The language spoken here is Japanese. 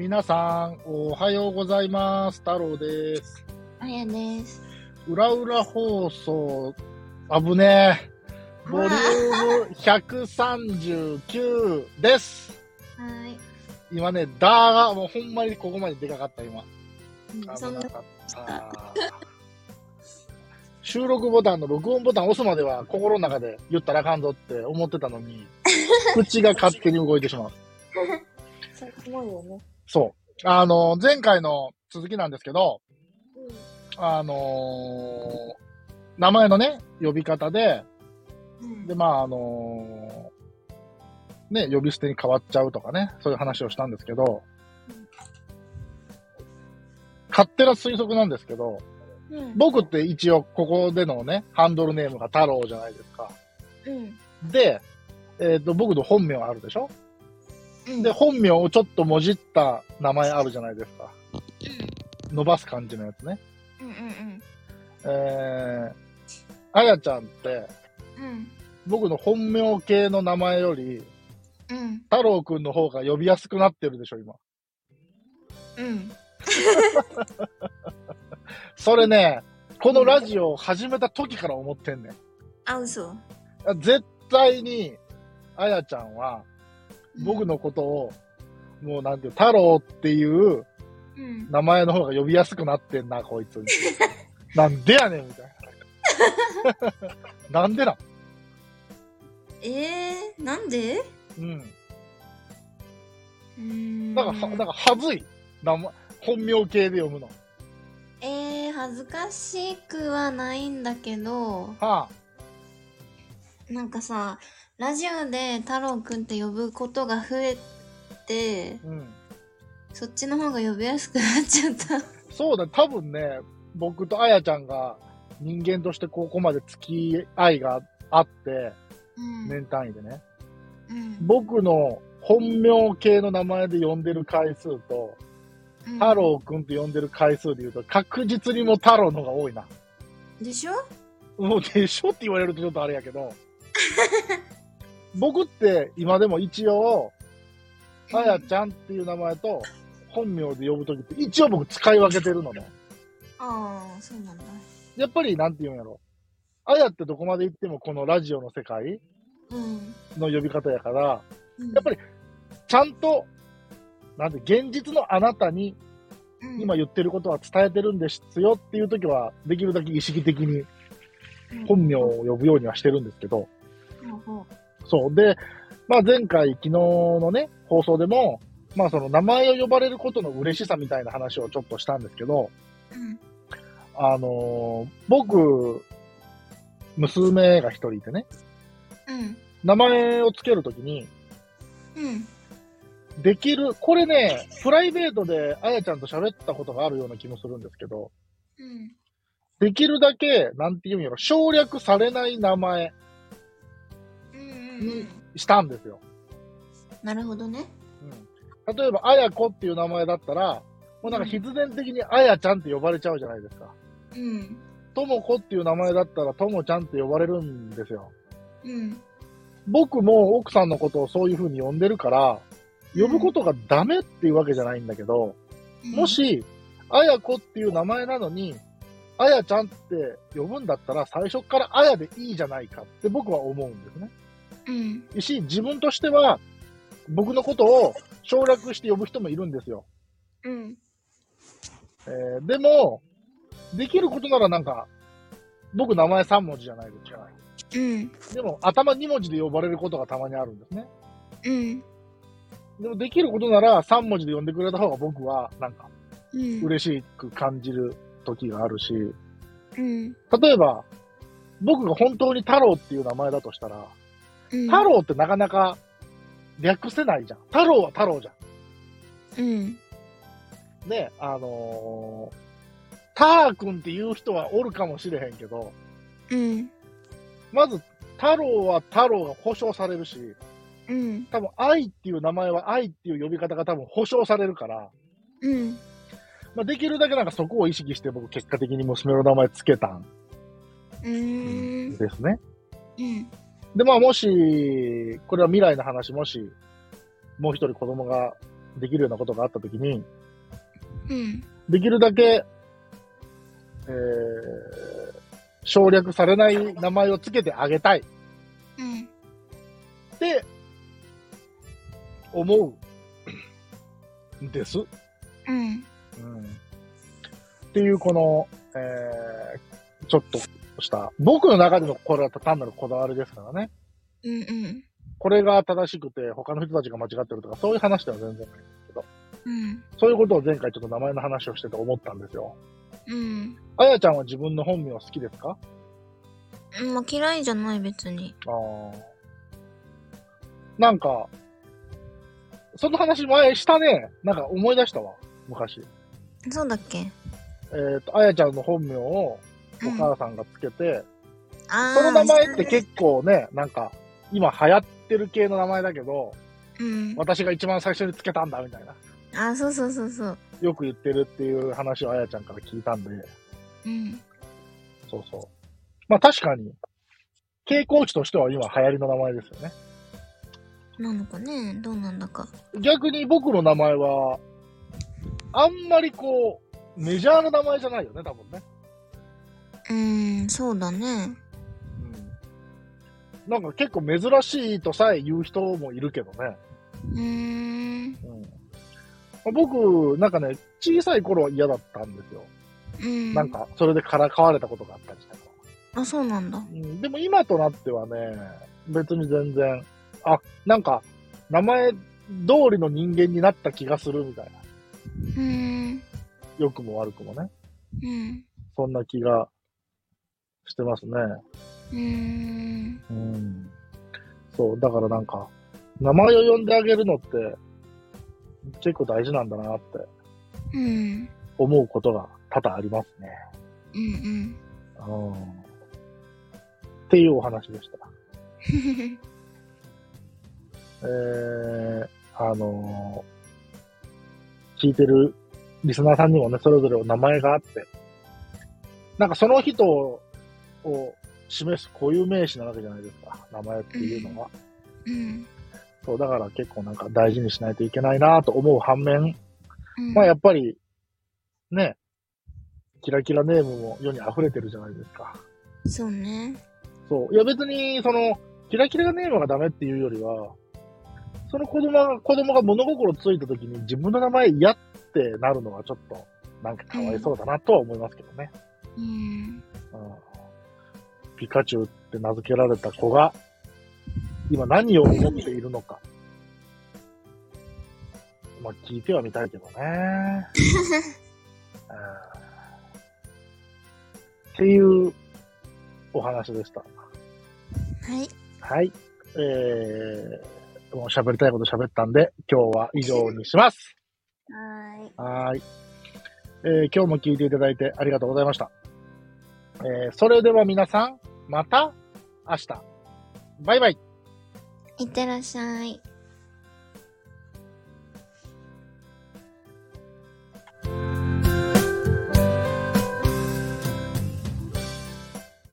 皆さん、おはようございます。太郎です。あやです。裏裏放送、危ねえ。ボリューム139です。はい。今ね、ダーがもうほんまにここまででかかった、今。うんそんな危なかった。収録ボタンの録音ボタン押すまでは心の中で言ったらあかんぞって思ってたのに、口が勝手に動いてしまう。そう思うよね。そう。あの、前回の続きなんですけど、あのー名前のね、呼び方で、うん。で、まあ、あのーね、呼び捨てに変わっちゃうとかね、そういう話をしたんですけど、勝手な推測なんですけど、うん。僕って一応ここでのね、ハンドルネームが太郎じゃないですか。うん。で、えっ、と、僕の本名あるでしょ？うん。で、本名をちょっともじった名前あるじゃないですか。伸ばす感じのやつね。うん。うん。えー、あやちゃんって、うん。僕の本名系の名前より、うん。太郎くんの方が呼びやすくなってるでしょ、今。うん。それね、このラジオを始めた時から思ってんねん。あ、嘘。絶対に、あやちゃんは、僕のことを、もうなんていう、太郎っていううん。名前の方が呼びやすくなってんな、こいつに。なんでやねん、みたいな。なんでなん？えー、なんで？うん。うーん。だから、は、なんか、はずい。名前、本名系で読むの。えー、恥ずかしくはないんだけど、はあ。なんかさ、ラジオで太郎くんって呼ぶことが増えて、うん。そっちの方が呼びやすくなっちゃった。そうだ、多分ね、僕とあやちゃんが人間としてここまで付き合いがあって、うん。年単位でね。うん。僕の本名系の名前で呼んでる回数と、うん太郎くんと呼んでる回数で言うと、確実にもう太郎の方が多いな。でしょ？もうでしょって言われるとちょっとあれやけど、僕って今でも一応、あやちゃんっていう名前と本名で呼ぶときって一応僕使い分けてるのね。ああ、そうなんだ。やっぱりなんて言うんやろ。あやってどこまで行ってもこのラジオの世界うん。の呼び方やから、うんやっぱりちゃんと、なんて現実のあなたにうん今言ってることは伝えてるんですよっていうときは、できるだけ意識的にうん本名を呼ぶようにはしてるんですけど、ほうほそう。で、まあ前回、昨日のね、放送でも、まあその名前を呼ばれることの嬉しさみたいな話をちょっとしたんですけど、ううん。あのー僕、娘が一人いてね、うん。名前をつけるときに、うん。できる、これね、プライベートであやちゃんと喋ったことがあるような気もするんですけど、うん。できるだけ、なんていうんやろ、省略されない名前うん。うん。したんですよ。なるほどね。うん、例えば、あやこっていう名前だったら、もうなんか必然的にあやちゃんって呼ばれちゃうじゃないですか。うん。ともこっていう名前だったら、ともちゃんって呼ばれるんですよ。うん。僕も奥さんのことをそういう風に呼んでるから、呼ぶことがダメっていうわけじゃないんだけど、も、し、あやこっていう名前なのに、あやちゃんって呼ぶんだったら、最初からあやでいいじゃないかって僕は思うんですね。うん。し、自分としては、僕のことを省略して呼ぶ人もいるんですよ。うん。えーでも、できることならなんか、僕名前3文字じゃないですか。うん。でも、頭2文字で呼ばれることがたまにあるんですね。うん。でも、できることなら3文字で呼んでくれた方が僕は、なんか、うん。嬉しく感じる時があるし、うん。例えば、僕が本当に太郎っていう名前だとしたら、うん。太郎ってなかなか略せないじゃん。太郎は太郎じゃうん。ん。ね、あのー、ター君っていう人はおるかもしれへんけど、うん。まず、太郎は太郎が保証されるし、うん。多分愛っていう名前は愛っていう呼び方が多分保証されるから、うん。まあ、できるだけなんかそこを意識して僕結果的に娘の名前つけたんうーん。ですね。うん。で、まあもし、これは未来の話、もし、もう一人子供ができるようなことがあったときに、うん。できるだけ、えー、省略されない名前をつけてあげたいうん。って思うんです。うん。うん。っていうこの、えー、ちょっとした、僕の中でのこれは単なるこだわりですからね。うんうん。これが正しくて他の人たちが間違ってるとかそういう話では全然ないんですけど、うん。そういうことを前回ちょっと名前の話をしてて思ったんですよ。うん。あやちゃんは自分の本名好きですか？うん。まあ、嫌いじゃない、別に。ああ。なんか、その話前したね。なんか思い出したわ。昔。そうだっけ？えっ、と、あやちゃんの本名をおうん母さんがつけて、あーその名前って結構ね、なんか、今流行ってる系の名前だけど、うん。私が一番最初につけたんだみたいな。あー、そうそうそうそう。よく言ってるっていう話をあやちゃんから聞いたんで、うん。そうそう。まあ確かに、傾向値としては今流行りの名前ですよね。なのかね？どうなんだか。逆に僕の名前は、あんまりこう、メジャーな名前じゃないよね、多分ね。うーん、そうだね。うん。なんか結構珍しいとさえ言う人もいるけどね。うーん。うん。僕、なんかね、小さい頃は嫌だったんですよ。うん。なんか、それでからかわれたことがあったりしたから。あ、そうなんだ。うん、でも今となってはね、別に全然、あ、なんか、名前通りの人間になった気がするみたいな。うーん。良くも悪くもね。うん。そんな気がしてますね。うーん。うん。そう、だからなんか、名前を呼んであげるのって、結構大事なんだなってうん。思うことが多々ありますね。うんうん。うん。っていうお話でした。えー、あのー聞いてるリスナーさんにもね、それぞれお名前があって、なんかその人を示す固有名詞なわけじゃないですか、名前っていうのは。うん。そう、だから結構なんか大事にしないといけないなと思う反面、うん。まあやっぱり、ね、キラキラネームも世に溢れてるじゃないですか。そうね。そう。いや別に、その、キラキラネームがダメっていうよりは、その子供が、子供が物心ついた時に自分の名前嫌ってなるのはちょっと、なんかかわいそうだなとは思いますけどね。うん。うん。ピカチュウって名付けられた子が、今何を思っているのか。まあ聞いてはみたいけどね。う んっていうお話でした。はい。はい。えー、もう喋りたいこと喋ったんで、今日は以上にします。はーい。はーい。えー今日も聞いていただいてありがとうございました。えーそれでは皆さん、また明日。バイバイ。いってらっしゃい。